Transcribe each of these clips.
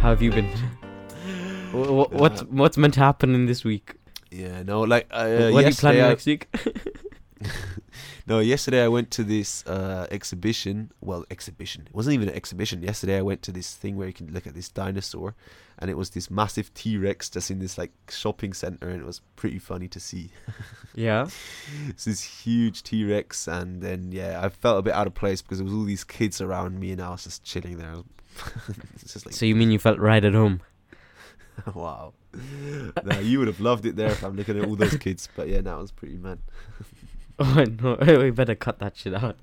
How have you been? Wha- wha- what's what's meant to happen in this week? Yeah, no, like uh, what are you planning. I, next week? no, yesterday I went to this uh, exhibition. Well, exhibition. It wasn't even an exhibition. Yesterday I went to this thing where you can look at this dinosaur, and it was this massive T Rex just in this like shopping center, and it was pretty funny to see. yeah. it's this huge T Rex, and then yeah, I felt a bit out of place because there was all these kids around me, and I was just chilling there. like So you mean you felt right at home? wow. nah, you would have loved it there if I'm looking at all those kids, but yeah, that was pretty mad. Oh no, we better cut that shit out.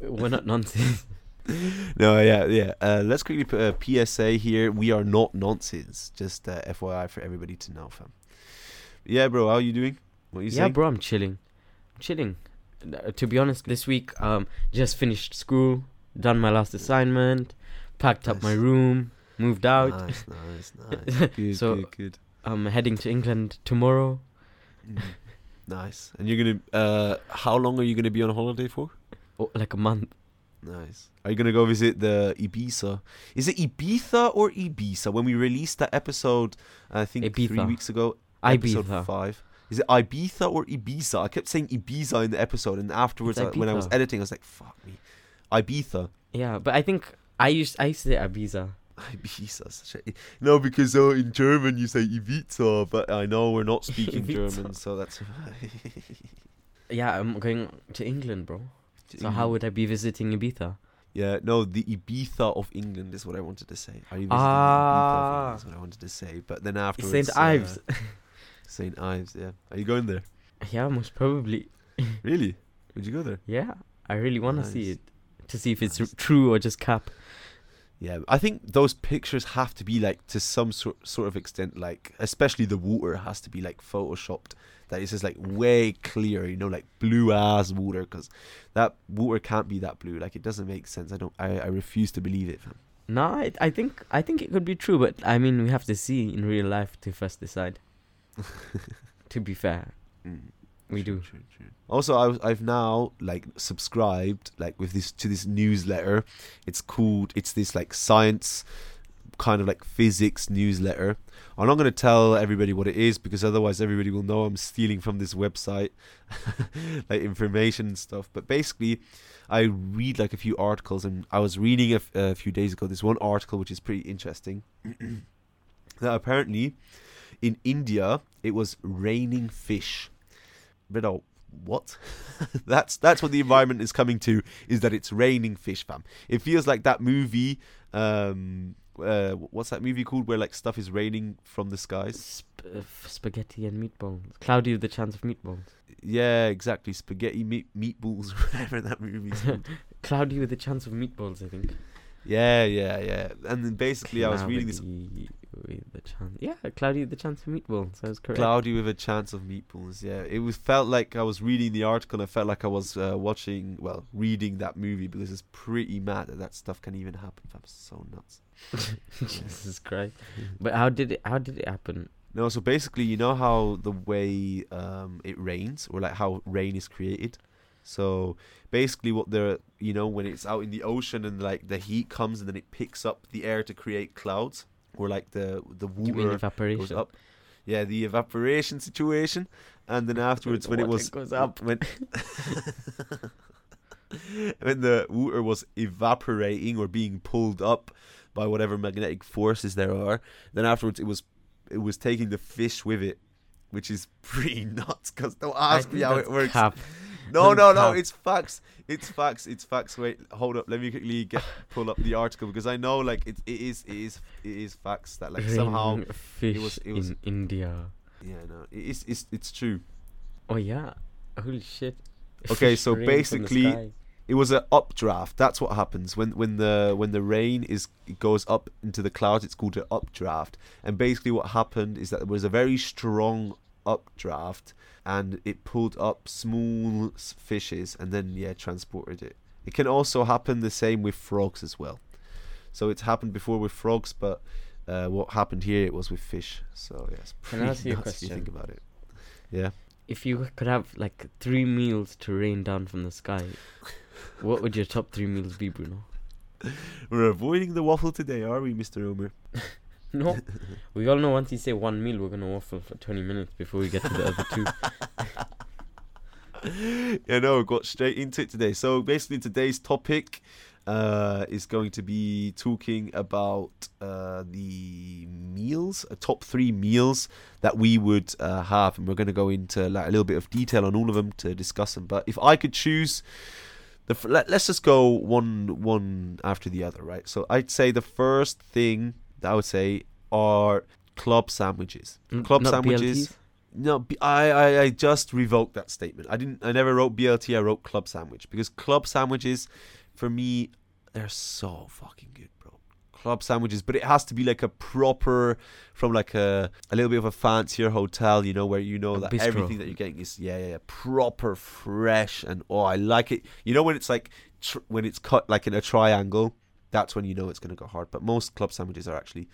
We're not nonsense. no, yeah, yeah. Uh, let's quickly put a PSA here. We are not nonsense. Just uh, FYI for everybody to know, fam. Yeah, bro. How are you doing? What you Yeah, saying? bro, I'm chilling. I'm chilling. Uh, to be honest, this week, um, just finished school, done my last assignment, packed up my room, moved out. Nice, nice, nice. Good, So- good, good. I'm heading to England tomorrow. Mm. nice. And you're gonna. Uh, how long are you gonna be on holiday for? Oh, like a month. Nice. Are you gonna go visit the Ibiza? Is it Ibiza or Ibiza? When we released that episode, I think three weeks ago, episode Ibiza. five. Is it Ibiza or Ibiza? I kept saying Ibiza in the episode, and afterwards, I, when I was editing, I was like, "Fuck me." Ibiza. Yeah, but I think I used I used to say Ibiza. Ibiza. A, no, because uh, in German you say Ibiza, but I know we're not speaking German, so that's. Yeah, I'm going to England, bro. So how would I be visiting Ibiza? Yeah, no, the Ibiza of England is what I wanted to say. Are you visiting Ah. Ibiza England? Is what I wanted to say, but then afterwards, Saint uh, Ives. Saint Ives, yeah. Are you going there? yeah, most probably. Really? Would you go there? Yeah, I really want to see it to see if it's true or just cap. Yeah, I think those pictures have to be like to some sort sort of extent, like especially the water has to be like photoshopped. That is just like way clear, you know, like blue ass water, because that water can't be that blue. Like it doesn't make sense. I don't. I, I refuse to believe it. No, I, I think I think it could be true, but I mean we have to see in real life to first decide. to be fair, Mm. We do. true, true. Also, I, was- I've now like subscribed like with this to this newsletter. It's called. It's this like science kind of like physics newsletter. I'm not going to tell everybody what it is because otherwise everybody will know I'm stealing from this website like information and stuff. But basically, I read like a few articles, and I was reading a, f- a few days ago this one article which is pretty interesting. that apparently, in India, it was raining fish. But of what? that's that's what the environment is coming to. Is that it's raining fish, fam? It feels like that movie. Um, uh, what's that movie called where like stuff is raining from the skies? Sp- uh, spaghetti and meatballs. Cloudy with the chance of meatballs. Yeah, exactly. Spaghetti meat meatballs, whatever that movie's called. Cloudy with the chance of meatballs, I think. yeah, yeah, yeah. And then basically, I was reading this Cloudy with the chance. Yeah, cloudy with a chance of meatballs. That was correct. cloudy with a chance of meatballs. Yeah, it was felt like I was reading the article. and I felt like I was uh, watching, well, reading that movie because it's pretty mad that that stuff can even happen. fam. so nuts. Jesus Christ! But how did it? How did it happen? No, so basically, you know how the way um, it rains, or like how rain is created. So basically, what the you know when it's out in the ocean and like the heat comes and then it picks up the air to create clouds, or like the the water goes evaporation? up. Yeah, the evaporation situation, and then afterwards when it was goes up. when when the water was evaporating or being pulled up by whatever magnetic forces there are, then afterwards it was it was taking the fish with it, which is pretty nuts. Cause don't ask me how it works. cap. No, no, no, it's facts. It's facts. It's facts. Wait, hold up. Let me quickly get pull up the article because I know like it, it is it is it is facts that like somehow fish was- it was- in India. yeah no it is it's it's true. Oh yeah! Holy shit! Okay, Fish so rain from the basically- It was an updraft. That's what happens when when the when the rain is goes up into the clouds. It's called an updraft. And basically, what happened is that there was a very strong updraft, and it pulled up small fishes, and then yeah, transported it. It can also happen the same with frogs as well. So it's happened before with frogs, but uh, what happened here it was with fish. So yeah, it's Can I pretty ask you a if you think about it. Yeah. if you could have like three meals to rain down from the sky, what would your top three meals be, Bruno? We're avoiding the waffle today, are we, Mr. Omer? No, we all know once you say one meal, we're gonna waffle for 20 minutes before we get to the other two. yeah, no, got straight into it today. So basically, today's topic uh, is going to be talking about uh, the meals, uh, top three meals that we would uh, have, and we're going to go into like a little bit of detail on all of them to discuss them. But if I could choose. Let, let's just go one one after the other, right? So I'd say the first thing I would say are club sandwiches. N- Club not sandwiches. BLTs? No, I just revoked that statement. I didn't. I never wrote BLT. I wrote club sandwich because club sandwiches, for me, they're so fucking good, bro. Club sandwiches, but it has to be like a proper, from like a a little bit of a fancier hotel, you know, where you know A that bistro. everything that you're getting is yeah, yeah, yeah, proper, fresh, and oh, I like it. You know when it's like tr- when it's cut like in a triangle, that's when you know it's gonna go hard. But most club sandwiches are actually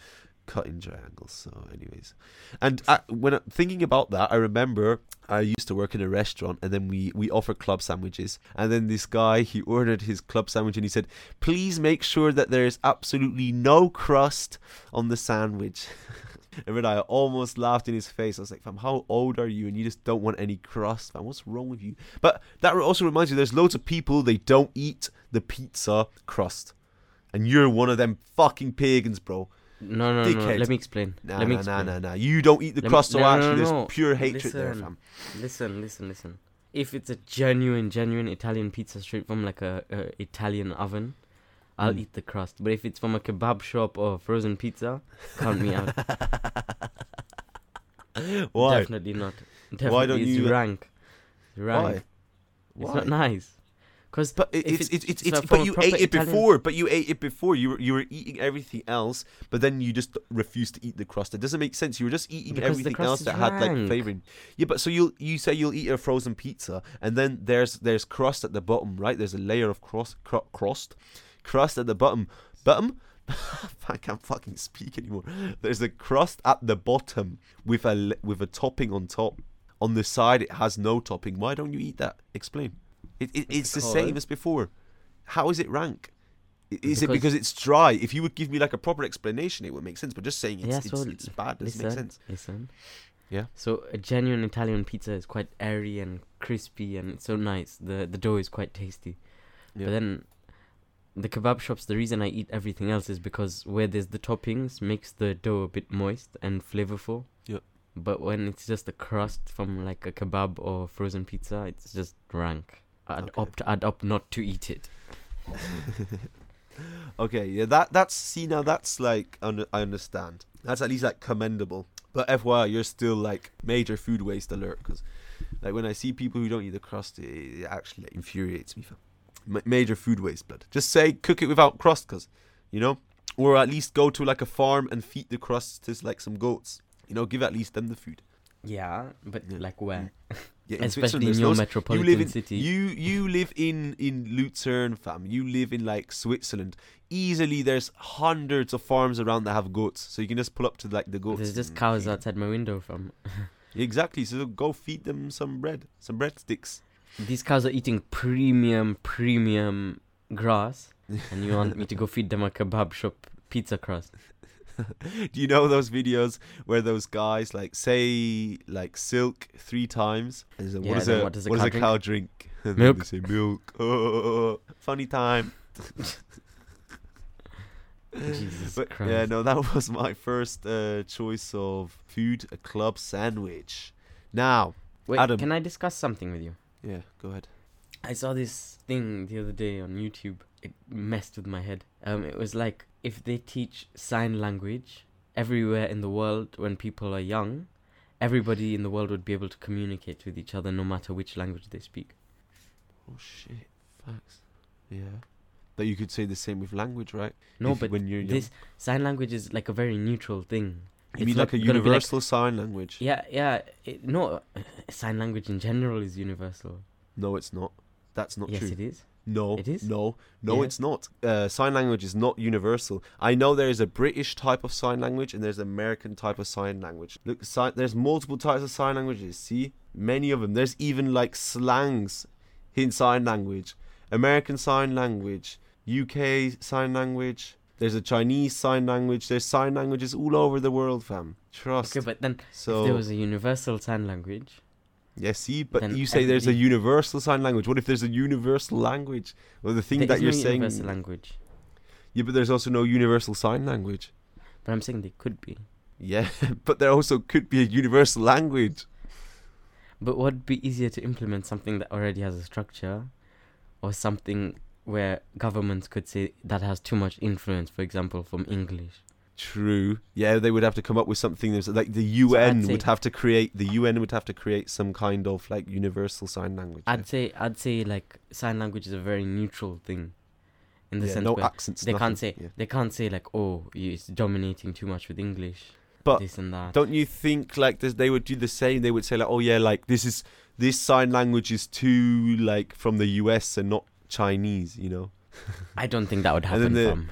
cut in triangles. So, anyways, and I, when I, thinking about that, I remember I used to work in a restaurant, and then we we offer club sandwiches, and then this guy he ordered his club sandwich, and he said, "Please make sure that there is absolutely no crust on the sandwich." And I almost laughed in his face, I was like, "Fam, how old are you? And you just don't want any crust, fam? What's wrong with you?" But that also reminds you, there's loads of people they don't eat the pizza crust, and you're one of them fucking pagans, bro. No, no, no. Dickhead. Let me explain. Nah, let me nah, nah, explain. nah, nah. You don't eat the Let me- crust, so no, no, actually, no, there's no. pure hatred there, Listen. fam. Listen, listen, listen. If it's a genuine, genuine Italian pizza straight from like a, a Italian oven, I'll Mm. eat the crust. But if it's from a kebab shop or frozen pizza, count me out. Why? Definitely not. Definitely Why don't it's you- rank. Rank. Why? It's Why? not nice. Cause But it, it's it's it's, it's but you ate it Italian- before. But you ate it before. You were you were eating everything else, but then you just refused to eat the crust. It doesn't make sense. You were just eating Because everything else that had like flavoring. Yeah, but so you you say you'll eat a frozen pizza, and then there's there's crust at the bottom, right? There's a layer of crust cru- crust, crust at the bottom. Bottom. I can't fucking speak anymore. There's a crust at the bottom with a with a topping on top. On the side, it has no topping. Why don't you eat that? Explain. It, it, it's the same as before. How is it rank? Is it Because- because it's dry? If you would give me like a proper explanation, it would make sense. But just saying it's Yeah, it's, so it's bad doesn't listen, make sense. listen. Yeah. So a genuine Italian pizza is quite airy and crispy and it's so nice. The the dough is quite tasty. Yeah. But then the kebab shops, the reason I eat everything else is because where there's the toppings makes the dough a bit moist and flavorful. Yep. But when it's just a crust from like a kebab or frozen pizza, it's just rank. I'd Okay. opt I'd opt not to eat it. okay, yeah, that that's see now that's like un- I understand. That's at least like commendable. But FYI, you're still like major food waste alert because like when I see people who don't eat the crust, it, it actually like, infuriates me. Ma- major food waste, blood. Just say cook it without crust, cause you know, or at least go to like a farm and feed the crust to like some goats. You know, give at least them the food. Yeah, but Yeah. like where? Mm. Yeah, Especially Switzerland, in your loads- metropolitan you live in, city. You you live in in Luzern, fam. You live in like Switzerland. Easily, there's hundreds of farms around that have goats, so you can just pull up to like the goats. There's just mm, cows feed outside my window fam. Exactly. So go feed them some bread, some breadsticks. These cows are eating premium, premium grass, and you want me to go feed them a kebab shop pizza crust? Do you know those videos where those guys like say like silk three times? And Yeah, what is a what does a what cow does a cow drink? And Milk. They say milk. Oh, funny time. Jesus But Christ. yeah, no, that was my first uh, choice of food, a club sandwich. Now, Wait, Adam. can I discuss something with you? yeah, go ahead. I saw this thing the other day on YouTube. It messed with my head. Um, it was like if they teach sign language everywhere in the world when people are young, everybody in the world would be able to communicate with each other no matter which language they speak. Oh shit, facts. Yeah, That you could say the same with language, right? No, If- but when you're young. this sign language is like a very neutral thing. you it's mean like a gonna like- universal sign language? Yeah, yeah. It, no, sign language in general is universal. No, it's not. That's not yes, true. it is. No, It is? No, no, Yeah. it's not. Uh, sign language is not universal. I know there is a British type of sign language and there's an American type of sign language. Look, si- there's multiple types of sign languages. See, many of them. There's even like slangs in sign language. American sign language, UK sign language. There's a Chinese sign language. There's sign languages all over the world, fam. Trust. Okay, but then so if there was a universal sign language, yeah, see, but then you say there's a universal sign language. What if there's a universal language? Well, the thing there that you're no saying, universal language. yeah, but there's also no universal sign language. But I'm saying they could be. Yeah, but there also could be a universal language. But what would be easier to implement something that already has a structure, or something where governments could say that has too much influence, for example, from English. True. Yeah, they would have to come up with something that's like the UN would have to create the UN would have to create some kind of like universal sign language. I'd say I'd say like sign language is a very neutral thing, in the Yeah, sense no accents. they nothing. can't say Yeah. they can't say like oh it's dominating too much with English, But this and that. Don't you think like this, they would do the same? They would say like, oh yeah, like this is this sign language is too like from the US and not Chinese, you know. I don't think that would happen.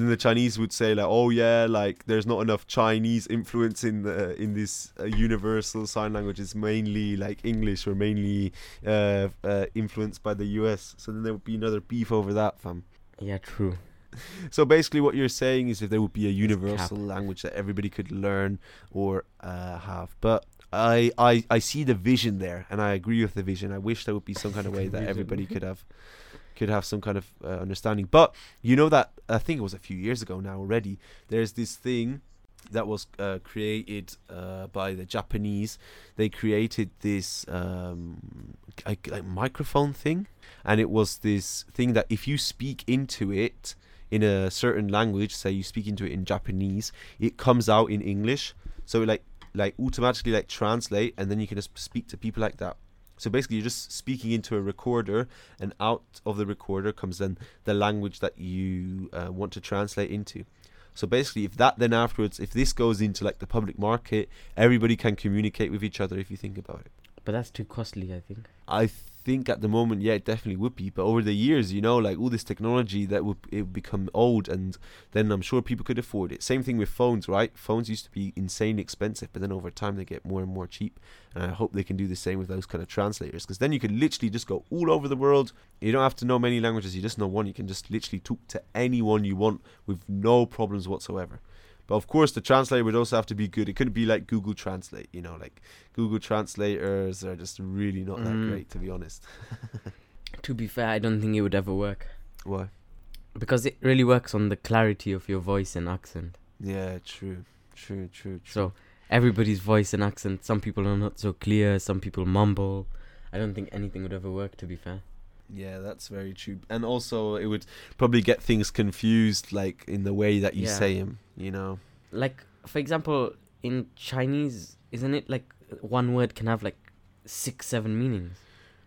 Then the- fam. And then the Chinese would say like, oh yeah, like there's not enough Chinese influence in the in this uh, universal sign language. It's mainly like English or mainly uh, uh, influenced by the US. So then there would be another beef over that, fam. Yeah, true. So basically, what you're saying is if there would be a universal language that everybody could learn or uh, have, but. I, I, I see the vision there, and I agree with the vision. I wish there would be some kind of way that everybody could have, could have some kind of uh, understanding. But you know that I think it was a few years ago now already. There's this thing that was uh, created uh, by the Japanese. They created this um, like, microphone thing, and it was this thing that if you speak into it in a certain language, say you speak into it in Japanese, it comes out in English. So like like automatically like translate, and then you can just speak to people like that. So basically, you're just speaking into a recorder, and out of the recorder comes then the language that you uh, want to translate into. So basically, if that then afterwards, if this goes into like the public market, everybody can communicate with each other. If you think about it, But that's too costly, I think. I think at the moment, yeah, it definitely would be. But over the years, you know, like all this technology that would it would become old, and then I'm sure people could afford it. Same thing with phones, right? Phones used to be insanely expensive, but then over time they get more and more cheap. And I hope they can do the same with those kind of translators, because then you can literally just go all over the world. You don't have to know many languages; you just know one. You can just literally talk to anyone you want with no problems whatsoever. But of course, the translator would also have to be good. It couldn't be like Google Translate, you know, like Google translators are just really not that Mm. great, to be honest. To be fair, I don't think it would ever work Why? because it really works on the clarity of your voice and accent. Yeah, true, true, true, true. So everybody's voice and accent. Some people are not so clear. Some people mumble. I don't think anything would ever work. To be fair. Yeah, that's very true. And also, it would probably get things confused, like in the way that you Yeah. say them. You know? like for example in chinese isn't it like one word can have like six seven meanings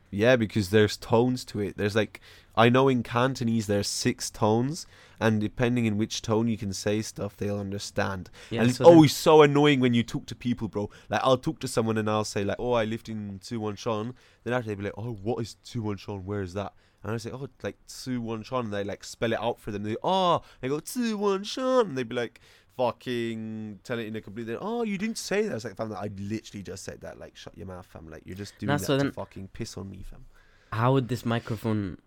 Yeah, because there's tones to it. There's like I know in Cantonese there's six tones, and depending in which tone you can say stuff, they'll understand. yeah and it's so then- always so annoying when you talk to people, bro. Like I'll talk to someone and I'll say like, "Oh, I lived in Suwonshan." Then after they be like, "Oh, what is Suwonshan? Where is that?" And I say, "Oh, it's like Suwonshan." And they like spell it out for them. They oh, they go Suwonshan. And they'd be like, "Fucking tell it in a complete." Oh, you didn't say that. I was like, "Fam, I literally just said that. Like, shut your mouth, fam. Like, you're just doing Nah, that to fucking piss on me, fam." how would this microphone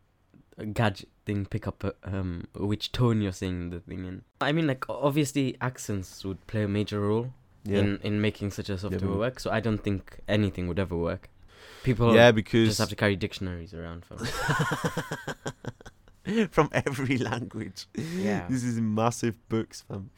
gadget thing pick up uh, um which tone you're saying the thing in. I mean like obviously accents would play a major role Yeah, in in making such a software but- work so i don't think anything would ever work. People yeah, because just have to carry dictionaries around for from every language. Yeah. this is massive books, fam.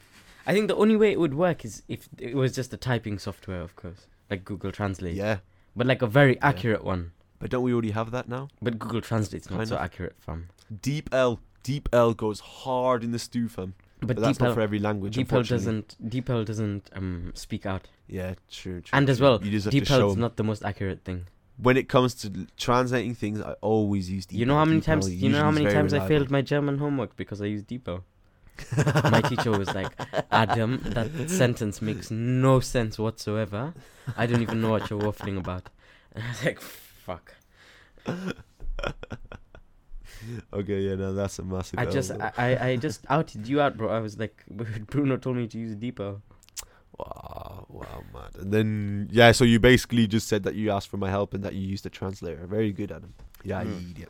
i think the only way it would work is if it was just a typing software of course like google translate. Yeah, but like a very accurate one but don't we already have that now? But Google Translate's not Kind so of. accurate, fam. DeepL, Deep L goes hard in the stew, fam. But, But, that's not for every language. DeepL doesn't DeepL doesn't um speak out. Yeah, true. true And as well, you just have DeepL is 'em. not the most accurate thing. When it comes to translating things, I always use DeepL. you know how many DeepL times you know how many times I failed my German homework because I used DeepL. my teacher was like, Adam, that sentence makes no sense whatsoever. I don't even know what you're waffling about. And I was like, fuck. Okay, yeah, no, that's a massive. I just. I, I, I just outed you out, bro. I was like, Bruno told me to use DeepL. Wow, wow, mad. And then yeah, so you basically just said that you asked for my help and that you used a translator. Very good, Adam. Yeah, Mm. idiot.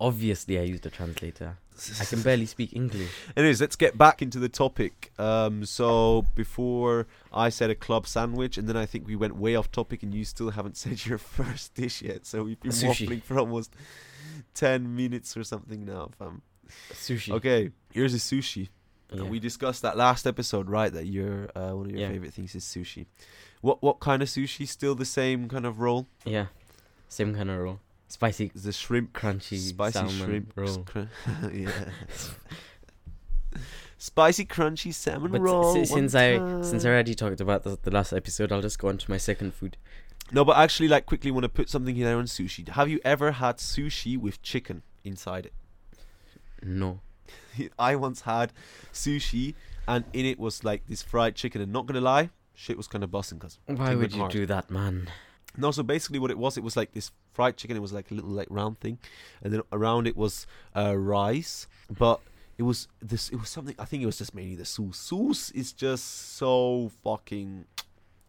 Obviously, I used a translator. I can barely speak English. Anyways, let's get back into the topic. Um, so before I said a club sandwich, and then I think we went way off topic, and you still haven't said your first dish yet. So we've been Sushi. waffling for almost ten minutes or something now, fam. Sushi. Okay, here's a sushi. Yeah. We discussed that last episode, right? That your uh, one of your Yeah. favorite things is sushi. What what kind of sushi? Still the same kind of roll? yeah. Same kind of roll. Spicy, The shrimp, crunchy, spicy salmon shrimp roll. cr- yeah. Spicy crunchy salmon But roll. s- since I since I already talked about the, the last episode, I'll just go on to my second food. No, but actually, like, quickly want to put something here on sushi. Have you ever had sushi with chicken inside it? No. I once had sushi, and in it was like this fried chicken. And not gonna lie, shit was kind of busting because Why would you do that, man? No, so basically what it was, it was like this fried chicken. It was like a little like round thing, and then around it was uh, rice. But it was this. It was something. I think it was just mainly the sauce. Sauce is just so fucking.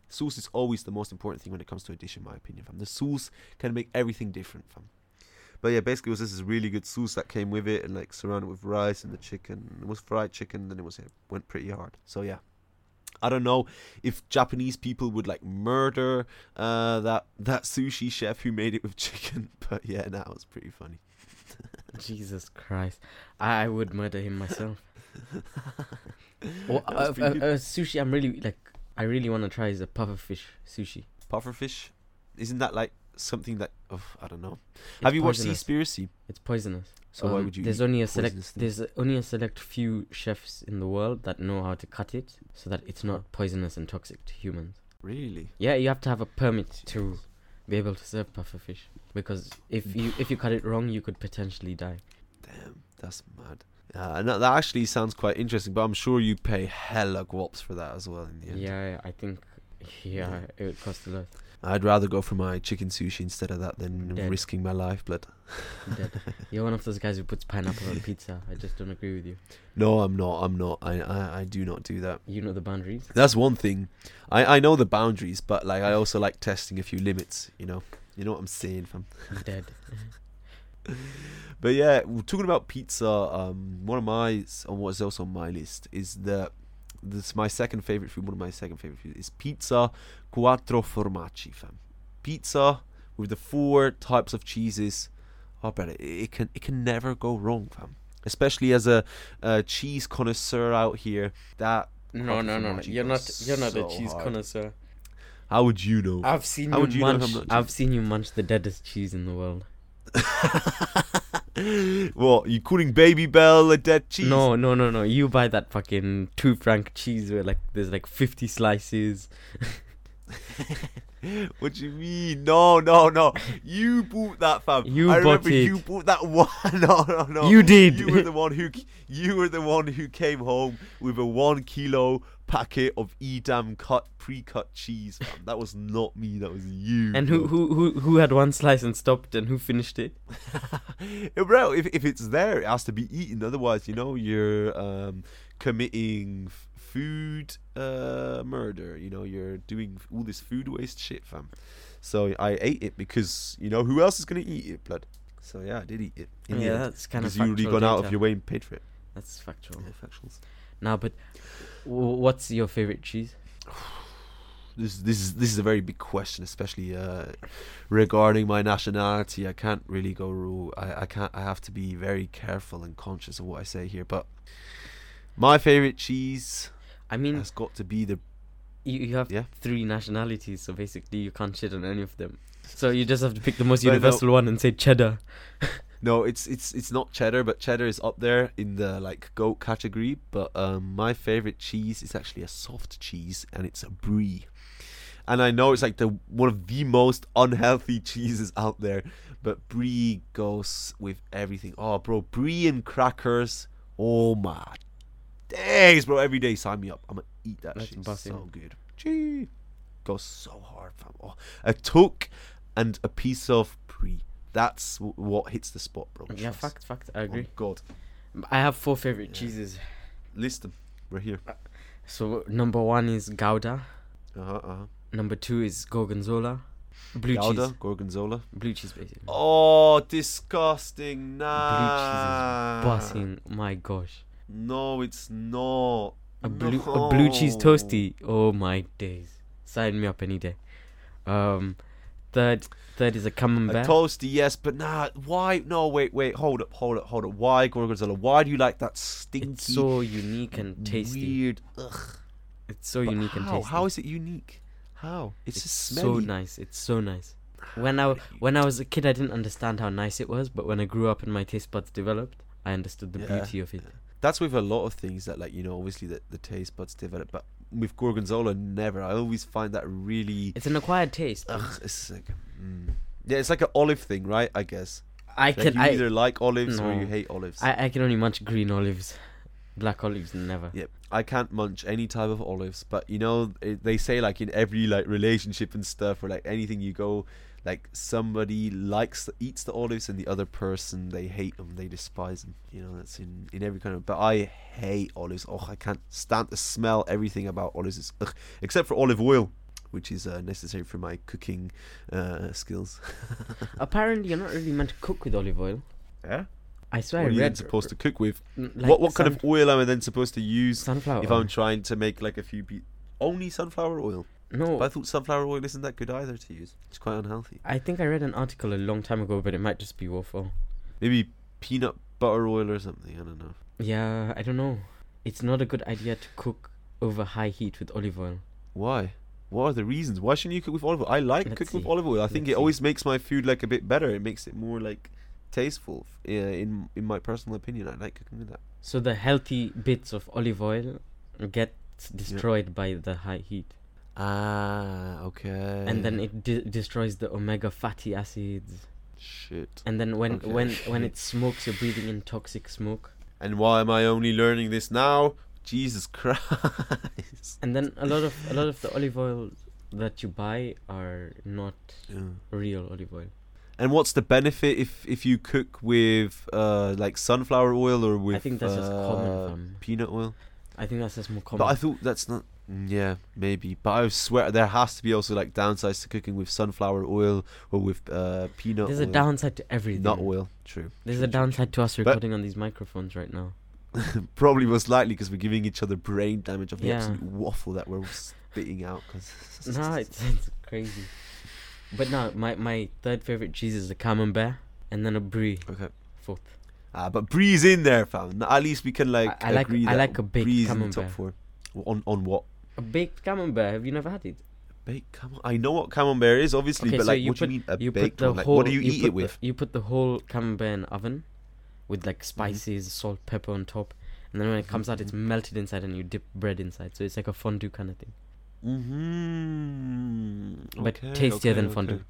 Sauce is always the most important thing when it comes to a dish, in my opinion. Fam, the sauce can make everything different, fam. But yeah, basically it was this really good sauce that came with it, and like surrounded with rice and the chicken. It was fried chicken, then it was it went pretty hard. So yeah. I don't know if Japanese people would like murder uh, that that sushi chef who made it with chicken, but yeah, that was pretty funny. Jesus Christ. I, would murder him myself. well, uh, uh, uh, sushi, I'm really like, I really want to try is a pufferfish sushi. Pufferfish, isn't that like something that oh, I don't know? It's Have you watched poisonous. Seaspiracy? It's poisonous. So why Um, would you There's only a select. poisonous thing? There's only a select few chefs in the world that know how to cut it so that it's not poisonous and toxic to humans. Really? Yeah, you have to have a permit to be able to serve pufferfish because if you if you cut it wrong, you could potentially die. Damn, that's mad. Uh, and that, that actually sounds quite interesting, but I'm sure you pay hella guaps for that as well in the end. Yeah, I think. Yeah, it would cost a lot. I'd rather go for my chicken sushi instead of that than Dead. risking my life. But Dead. You're one of those guys who puts pineapple on pizza. I just don't agree with you. no, I'm not. I'm not. I, I, I do not do that. You know the boundaries. That's one thing. I, I know the boundaries, but like I also like testing a few limits. You know, you know what I'm saying, fam. Dead. But yeah, we're talking about pizza. Um, one of my on what is also on my list is the this my second favorite food. One of my second favorite food is pizza quattro formaggi, fam. Pizza with the four types of cheeses. Oh, brother, it, it can it can never go wrong, fam. Especially as a, a cheese connoisseur out here, that No, no, no, no. You're not. You're not so a cheese hard. connoisseur. how would you know? I've seen How you would you know munch. I've seen you munch the deadest cheese in the world. what you calling Babybel a dead cheese? No, no, no, no. You buy that fucking two franc cheese where like there's like 50 slices. What do you mean? No, no, no. You bought that, fam. You I bought remember it. you bought that one. No, no, no. You did. You were the one who. You were the one who came home with a one kilo packet of Edam cut pre-cut cheese. Fam. That was not me. That was you. And who, who who who had one slice and stopped and who finished it? Bro, if, if it's there, it has to be eaten. Otherwise, you know, you're um, committing f- food uh, murder. You know, you're doing all this food waste shit, fam. So I ate it because you know who else is gonna eat it, blood. So yeah, I did eat it. yeah, that's kind of because you already gone out of your way and paid for it. That's factual. Yeah, factuals. Now, but what's your favorite cheese? This this is this is a very big question, especially uh, regarding my nationality. I can't really go rule. I, I can't. I have to be very careful and conscious of what I say here. But my favorite cheese I mean, has got to be the you, you have Yeah. three nationalities, so basically you can't shit on any of them. So you just have to pick the most universal one and say cheddar. no. It's it's it's not cheddar, but cheddar is up there in the like goat category. But um, my favorite cheese is actually a soft cheese, and it's a brie. And I know it's like the one of the most unhealthy cheeses out there, but brie goes with everything. Oh, bro, brie and crackers. Oh my days, bro! Every day, sign me up. I'm gonna eat that That's shit. bussin'. So good. Gee, goes so hard, fam. Oh, a Tuc and a piece of brie. That's w- what hits the spot, bro. Yeah, Trust. fact, fact. I Oh, agree. God, I have four favorite Yeah. cheeses. list them. We're here. So number one is Gouda. Uh huh. Uh huh. Number two is Gorgonzola. Blue Gouda, cheese. gorgonzola. Blue cheese, basically. Oh, disgusting! Nah. Blue cheese is busting. My gosh. No, it's not. A blue a blue cheese No. toasty. Oh my days. Sign me up any day. Um, third third is a A camembert. toasty, yes, but nah. Why? No, wait, wait. Hold up, hold up, hold up. Why gorgonzola? Why do you like that stinky, it's so unique and tasty. weird? Ugh. It's so But unique and how? tasty. How is it unique? How? It's, it's just so nice. It's so nice. When I when I was a kid, I didn't understand how nice it was, but when I grew up and my taste buds developed, I understood the Yeah. beauty of it. That's with a lot of things that, like you know, obviously the, the taste buds develop, but with gorgonzola, never. I always find that really. It's an acquired taste. Ugh, it's like, mm. yeah, it's like an olive thing, right? I guess. I Like, can you I, either like olives or you hate olives. I I can only munch green olives, black olives never. Yep, I can't munch any type of olives, but you know it, they say like in every like relationship and stuff or like anything you go, like somebody likes eats the olives and the other person they hate them, they despise them. You know that's in in every kind of. But I hate olives. Oh, I can't stand the smell. Everything about olives is ugh, except for olive oil, which is uh, necessary for my cooking uh, skills. Apparently, you're not really meant to cook with olive oil. Yeah. I swear What are you then supposed to cook with? like what what kind of oil am I then supposed to use sunflower? if oil. I'm trying to make like a few pe- only sunflower oil? No, But I thought sunflower oil isn't that good either to use. It's quite unhealthy. I think I read an article a long time ago, but it might just be waffle. Maybe peanut butter oil or something. I don't know. Yeah, I don't know. It's not a good idea to cook over high heat with olive oil. Why? What are the reasons? Why shouldn't you cook with olive oil? I like Let's cooking with olive oil. I think Let's it see. always makes my food like a bit better. It makes it more like tasteful. Uh, in in my personal opinion, I like cooking with that. So the healthy bits of olive oil get destroyed by the high heat, Ah, okay. and then it de- destroys the omega fatty acids. shit. And then when Okay. when when it smokes, you're breathing in toxic smoke. And why am I only learning this now? Jesus Christ. And then a lot of a lot of the olive oil that you buy are not Yeah. real olive oil. And what's the benefit if if you cook with uh like sunflower oil or with I think that's just uh, common. Fam. peanut oil? I think that's just more common. But I thought that's not. Mm, Yeah, maybe. But I swear there has to be also like downsides to cooking with sunflower oil or with uh peanut. There's a downside to everything. Not oil. True. There's true, a true, downside to us But- recording on these microphones right now. Probably most likely because we're giving each other brain damage of the Yeah. absolute waffle that we're spitting out. Cause no, it's, it's crazy. But no, my my third favorite cheese is a camembert, and then a brie okay. fourth. Ah, but brie's in there, fam. At least we can like I- I like- agree I like a baked Brie's in the top camembert. four. On on what? A baked camembert. Have you never had it? Baked camembert. I know what camembert is, obviously, Okay, but so like, what do you mean a you baked one? Like, what do you, you eat it with? The, you put the whole camembert in oven, with Mm-hmm. like spices, salt, pepper on top, and then when it comes out, it's melted inside, and you dip bread inside. So it's like a fondue kind of thing. Mm-hmm. But tastier than fondue.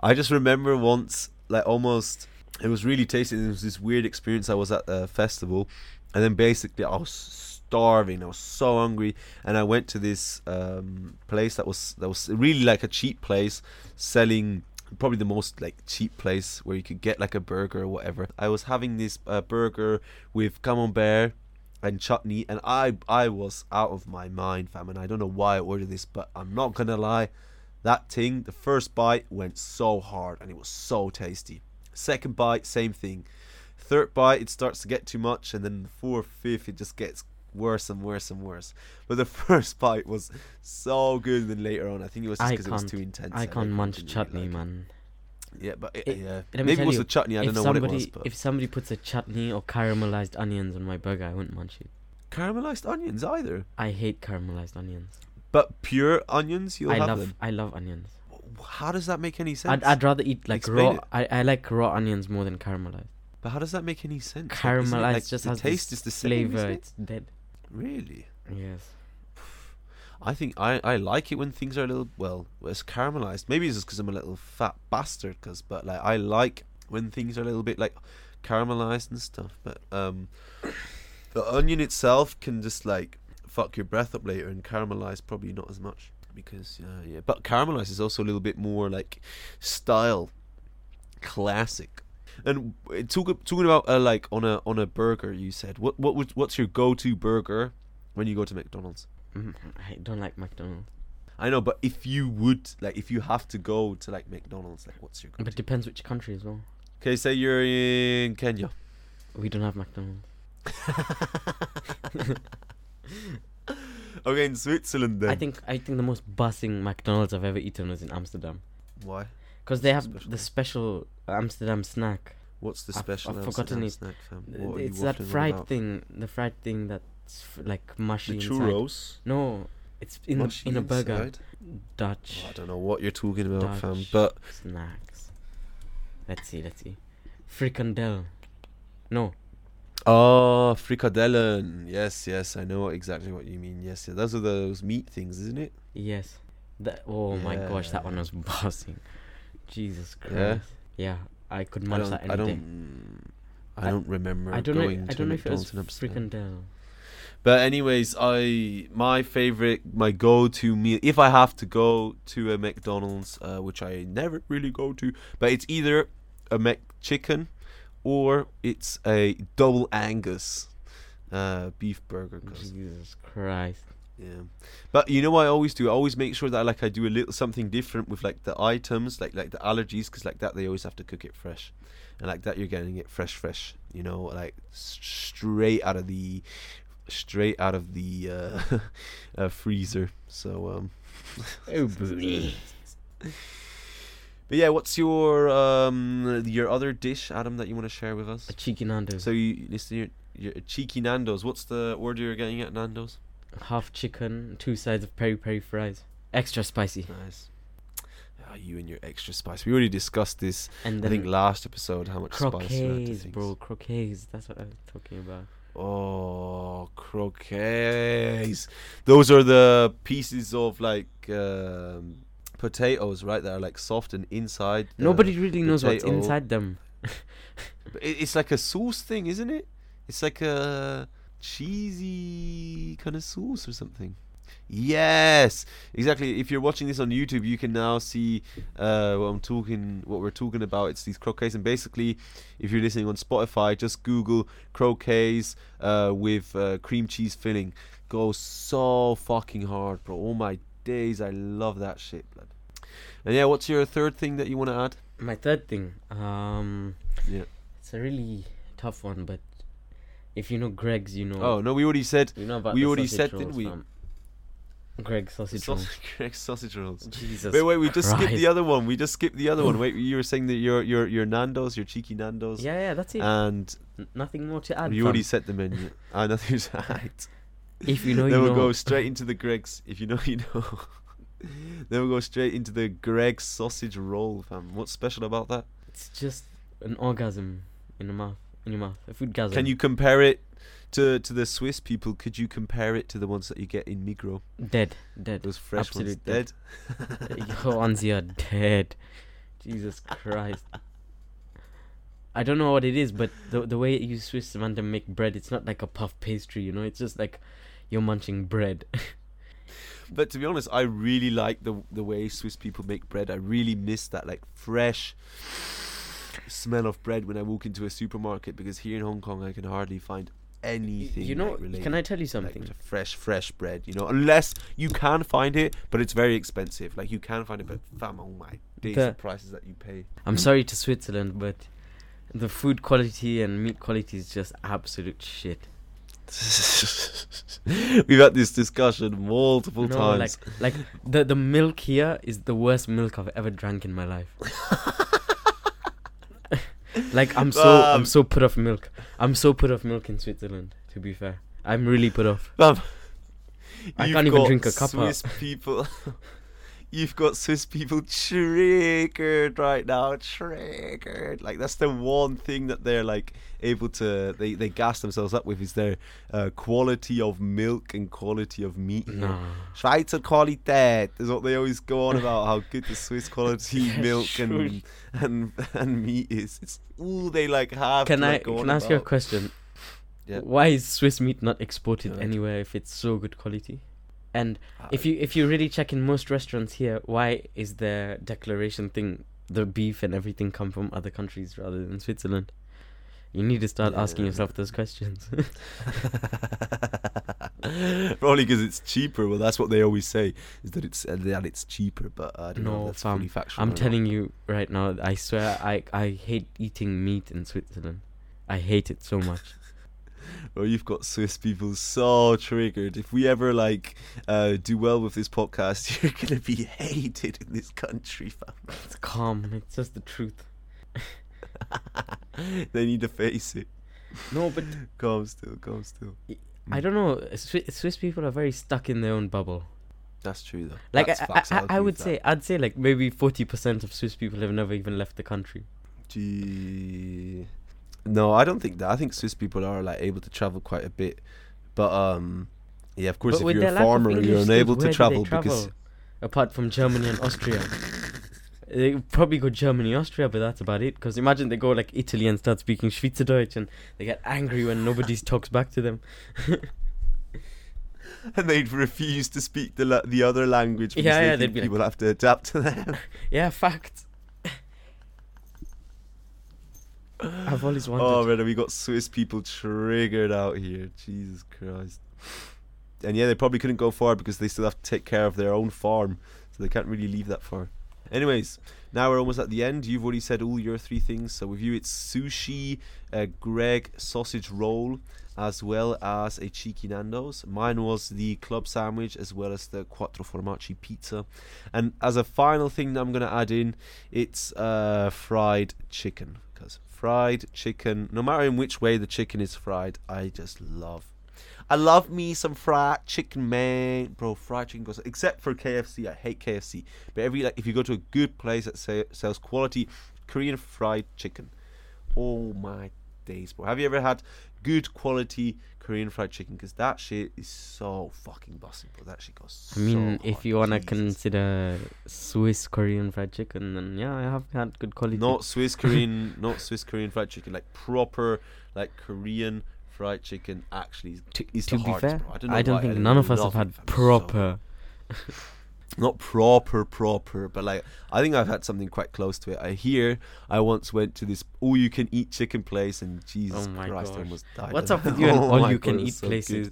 I just remember once, like almost, it was really tasty. There was this weird experience. I was at a festival, and then basically I was starving. I was so hungry, and I went to this um, place that was that was really like a cheap place selling. Probably the most like cheap place where you could get like a burger or whatever. I was having this uh, burger with camembert and chutney, and I I was out of my mind, fam. And I don't know why I ordered this, but I'm not gonna lie, that thing, the first bite went so hard, and it was so tasty. Second bite, same thing. Third bite, it starts to get too much, and then the fourth, fifth, it just gets worse and worse and worse. But the first bite was so good. Then later on, I think it was just because it was too intense. I can't munch chutney, like man. Yeah, but it, It- yeah, maybe it was you, the chutney. I don't know what it was, but if somebody puts a chutney or caramelized onions on my burger, I wouldn't munch it. caramelized onions either. I hate caramelized onions. But pure onions, you'll I have love them. I love onions. How does that make any sense? I'd, I'd rather eat like Explain raw. it. I, I like raw onions more than caramelized. But how does that make any sense? Like, isn't it, Caramelized like, just the has taste is the same. flavor. it? It's dead. Really? Yes. I think I, I like it when things are a little well it's caramelized. Maybe it's just because I'm a little fat bastard. Cause but like I like when things are a little bit like caramelized and stuff. But um, the onion itself can just like fuck your breath up later, and caramelized probably not as much because uh, yeah. But caramelized is also a little bit more like style, classic. And uh, talk, talking about uh, like on a on a burger, you said what what would, what's your go to burger when you go to McDonald's? Mm, I don't like McDonald's. I know, but if you would like, if you have to go to like McDonald's, like, what's your? Go-to? But it depends which country as well. Okay, say you're in Kenya. We don't have McDonald's. Okay, in Switzerland then. I think I think the most buzzing McDonald's I've ever eaten was in Amsterdam. Why? Because they have special the special Amsterdam snack. What's the I've- special? I've forgotten Amsterdam it. snack, fam? Th- What are you it's that fried thing, the fried thing that's f- like mushy The inside. churros. No, it's in a, in a burger. inside? Dutch Oh, I don't know what you're talking about, fam. But snacks. Let's see, let's see. Frikandel. No, oh, frikadellen. Yes, yes, I know exactly what you mean. Yes, yeah, those are those meat things, isn't it? yes. That, oh my gosh, that one was buzzing. Jesus Christ. Yeah? Yeah, I could munch that any I day. don't. I I- don't remember I don't know. going I don't know if it was Amsterdam. frikandel. But anyways, I my favorite, my go-to meal if I have to go to a McDonald's, uh, which I never really go to, but it's either a McChicken or it's a double Angus uh, beef burger. Jesus Christ. Yeah, but you know what I always do? I always make sure that like I do a little something different with like the items, like like the allergies, because like that they always have to cook it fresh, and like that you're getting it fresh, fresh. You know, like straight out of the straight out of the uh, uh, freezer. So um, Oh, but yeah, what's your um your other dish, Adam, that you want to share with us? A cheeky Nando's. So you listen, your, your cheeky Nando's. What's the order you're getting at Nando's? Half chicken, two sides of peri peri fries, extra spicy, Nice. Ah, you and your extra spice. We already discussed this. and I think last episode how much spice you add to croquettes, bro. Croquettes. That's what I was talking about. Oh, croquettes. Those are the pieces of like um, potatoes, right? That are like soft and inside. Nobody really knows what's inside them. It's like a sauce thing, isn't it? It's like a cheesy kind of sauce or something. Yes, exactly. If you're watching this on YouTube, you can now see uh, what I'm talking, what we're talking about. It's these croquettes, and basically, if you're listening on Spotify, just Google croquettes uh, with uh, cream cheese filling. Goes so fucking hard, bro. All my days, I love that shit, blood. And yeah, what's your third thing that you want to add? My third thing, um, Yeah. it's a really tough one, but if you know Greggs, you know. Oh no, we already said you know about we already said, rolls, didn't we? fam. Greggs sausage rolls. Greggs sausage rolls. Jesus. Wait, wait, we just skipped the other one. We just skipped the other one. Wait, you were saying that your your your Nando's, your cheeky Nando's, Yeah, yeah, that's it. and N- Nothing more to add. you already set the menu. I know who's right. If you know, then you we'll know. go straight into the Greggs. If you know, you know. then we'll go straight into the Greggs sausage roll, fam. What's special about that? It's just an orgasm in the mouth, in your mouth, a food. Can you compare it to to the Swiss people? Could you compare it to the ones that you get in Migro? dead, dead? Those fresh ones, dead. dead. Your ones are dead. Jesus Christ. I don't know what it is, but the the way you Swiss man them make bread, it's not like a puff pastry, you know. It's just like you're munching bread. But to be honest, I really like the the way Swiss people make bread. I really miss that like fresh smell of bread when I walk into a supermarket because here in Hong Kong I can hardly find anything. you know, like, related can I tell you something? to fresh, fresh bread. You know, unless you can find it, but it's very expensive. Like you can find it, but fam, oh my days, the The- prices that you pay. I'm sorry to Switzerland, but the food quality and meat quality is just absolute shit. We've had this discussion multiple no, times. like like the the milk here is the worst milk I've ever drank in my life. like I'm so I'm Um, so put off milk. I'm so put off milk in Switzerland. To be fair, I'm really put off. Fam, I can't even drink a cuppa. Swiss people. You've got Swiss people triggered right now, triggered. Like that's the one thing that they're like able to they they gas themselves up with is their uh, quality of milk and quality of meat. No. Schweizer Qualität is what they always go on about how good the Swiss quality Yeah, milk sure. and and and meat is. It's all they like have. Can to, I like, go can I ask you a question? Yeah. Why is Swiss meat not exported ahead. anywhere if it's so good quality? And if you if you really check in most restaurants here, why is their declaration thing the beef and everything come from other countries rather than Switzerland? You need to start asking yourself those questions. Probably because it's cheaper. Well, that's what they always say is that it's uh, that it's cheaper. But I don't know No, if that's fam, fully factual. I'm or not. telling you right now. I swear, I I hate eating meat in Switzerland. I hate it so much. Oh, you've got Swiss people so triggered. If we ever like uh, do well with this podcast, you're gonna be hated in this country, fam. It's calm. It's just the truth. they need to face it. No, but Calm still, calm still. I don't know. Swiss, people are very stuck in their own bubble. That's true though. Like That's I, facts, I, I, I would that. say, I'd say like maybe forty percent of Swiss people have never even left the country. Gee. No, I don't think that. I think Swiss people are like able to travel quite a bit, but um, yeah, of course, But if you're a farmer, you're unable to they travel because apart from Germany and Austria. They probably go Germany, Austria, but that's about it. Because imagine they go like Italy and start speaking Schweizerdeutsch, and they get angry when nobody talks back to them. and they'd refuse to speak the la- the other language because Yeah, they yeah, they'd think be like- people have to adapt to them. Yeah, fact. I've always wanted. oh man, we got Swiss people triggered out here. Jesus Christ. And yeah, they probably couldn't go far because they still have to take care of their own farm, so they can't really leave that far. Anyways, now we're almost at the end. You've already said all your three things. So with you, it's sushi, a Greggs sausage roll, as well as a cheeky Nando's. Mine was the club sandwich, as well as the quattro formaggi pizza. And as a final thing that I'm gonna add in, it's uh, fried chicken. Because fried chicken, no matter in which way the chicken is fried, I just love. I love me some fried chicken, man, bro. Fried chicken goes except for KFC. I hate KFC, but every like if you go to a good place that say, sells quality Korean fried chicken, oh my days, bro. Have you ever had good quality Korean fried chicken? Because that shit is so fucking bossy, bro. That shit goes. I mean, so if you wanna Jesus. consider Swiss Korean fried chicken, then yeah, I have had good quality. not Swiss Korean, not Swiss Korean fried chicken, like proper like Korean fried chicken. Actually, is, To, is to be hardest, fair, bro. I don't, know I don't think none of us have had. It's so proper. not proper proper but like i think i've had something quite close to it i hear i once went to this all you can eat chicken place and jesus Oh christ i gosh. almost died What's up with you and Oh all you God, can eat so good. places?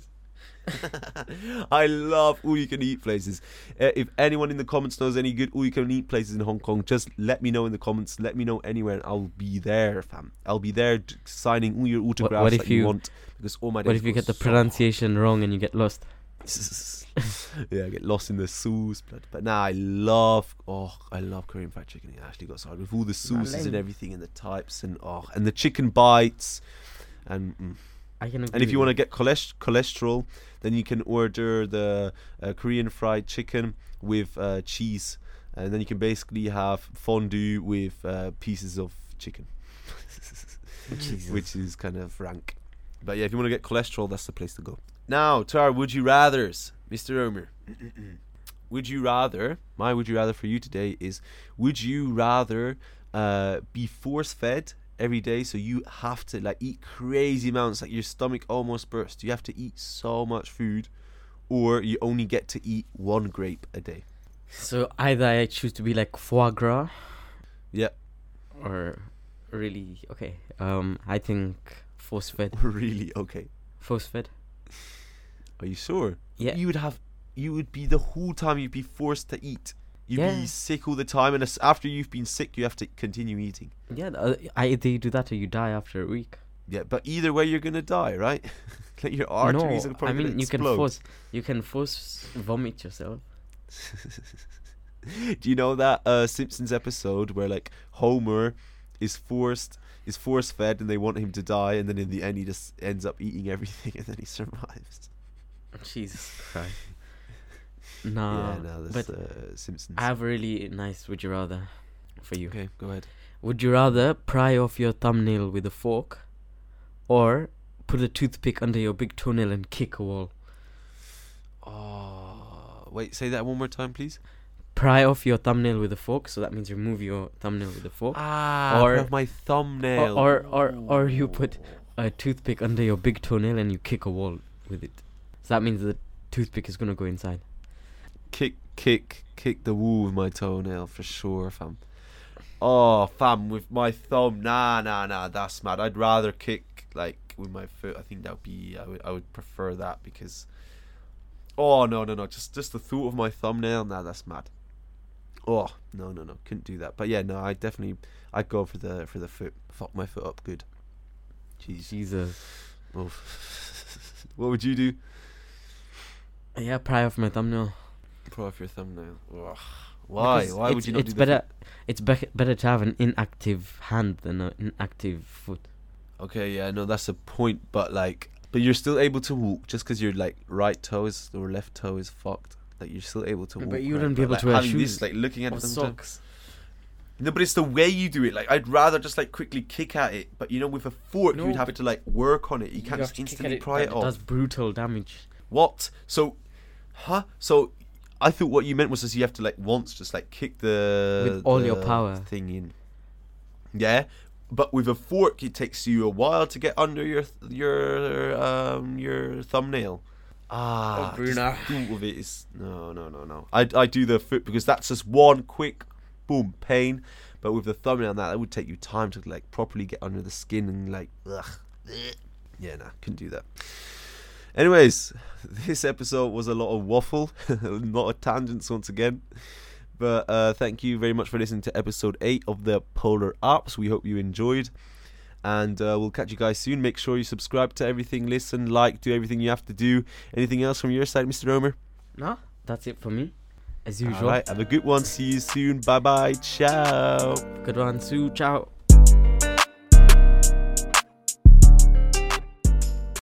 I love all you can eat places. Uh, if anyone in the comments knows any good all you can eat places in Hong Kong, just let me know in the comments. Let me know anywhere, and I'll be there, fam. I'll be there signing all your autographs what if that you, you- want because all my. What if you get the so pronunciation wrong and you get lost? yeah, I get lost in the sauce, blood. But nah, I love, oh, I love Korean fried chicken. It actually got started with all the sauces and everything, and the types, and oh, and the chicken bites, and mm. I can. and if you want to get cholest- cholesterol, then you can order the uh, Korean fried chicken with uh, cheese, and then you can basically have fondue with uh, pieces of chicken, which is kind of rank. But yeah, if you want to get cholesterol, that's the place to go. Now to our would you rather's, Mr. Omer. would you rather? My would you rather for you today is: Would you rather uh, be force fed every day, so you have to like eat crazy amounts, like your stomach almost bursts. You have to eat so much food, or you only get to eat one grape a day. So either I choose to be like foie gras, Yeah, or really okay. Um, I think force fed. really okay. Force fed. Are you sure? Yeah. You would have, you would be the whole time you'd be forced to eat. You'd Yeah. be sick all the time, and after you've been sick, you have to continue eating. Yeah, uh, either you do that or you die after a week. Yeah, but either way, you're gonna die, right? like your arteries are no, probably I mean you can force you can force vomit yourself. Do you know that uh, Simpsons episode where like Homer is forced is force fed and they want him to die, and then in the end he just ends up eating everything and then he survives. Jesus Christ. Nah, yeah, no, that's but uh, Simpsons. I have a really nice would you rather for you. okay, go ahead. Would you rather pry off your thumbnail with a fork, or put a toothpick under your big toenail and kick a wall? Oh, wait, say that one more time, please. Pry off your thumbnail with a fork, so that means remove your thumbnail with a fork. Ah, Or- or my thumbnail. or- or- or you put a toothpick under your big toenail and you kick a wall with it. So that means the toothpick is gonna go inside. kick, kick, kick the wall with my toenail for sure, fam. Oh, fam, with my thumb, nah, nah, nah, that's mad. I'd rather kick like with my foot. I think that would be. I would, I would prefer that because Oh no no no! Just just the thought of my thumbnail. Nah, that's mad. Oh no no no! Couldn't do that. But yeah, no, I definitely I'd go for the for the foot. Fuck my foot up good. Jeez. Jesus. Oh. what would you do? Yeah, pry off my thumbnail. Pry off your thumbnail. Ugh. Why? Because Why would you not It's do better. It's be- better to have an inactive hand than an inactive foot. Okay, yeah, no, that's a point, but like, but you're still able to walk just because your like right toe is or left toe is fucked. Like you're still able to walk. But you wouldn't be able like, to wear shoes This, like looking at Or it socks. No, but it's the way you do it. Like I'd rather just like quickly kick at it, but you know, with a fork, No, you'd have to like work on it. You, You can't just to kick at instantly it, pry but it off. does brutal damage. What? So, huh? So, I thought what you meant was just you have to like once just like kick the With all your power. thing in. Yeah, but with a fork, it takes you a while to get under your your um your thumbnail. Ah, Oh, Bruno. just of it is no no no no. I I do the foot because that's just one quick boom pain. But with the thumbnail and that, that would take you time to like properly get under the skin and like ugh. Yeah, nah, couldn't do that. Anyways, this episode was a lot of waffle, Not a lot of tangents once again. But uh, thank you very much for listening to episode 8 of the Polar Apps. We hope you enjoyed. And uh, we'll catch you guys soon. Make sure you subscribe to everything, listen, like, do everything you have to do. Anything else from your side, Mr. Romer? No, that's it for me. As usual. All right, have a good one. See you soon. Bye bye. Ciao. Good one, Sue. Ciao.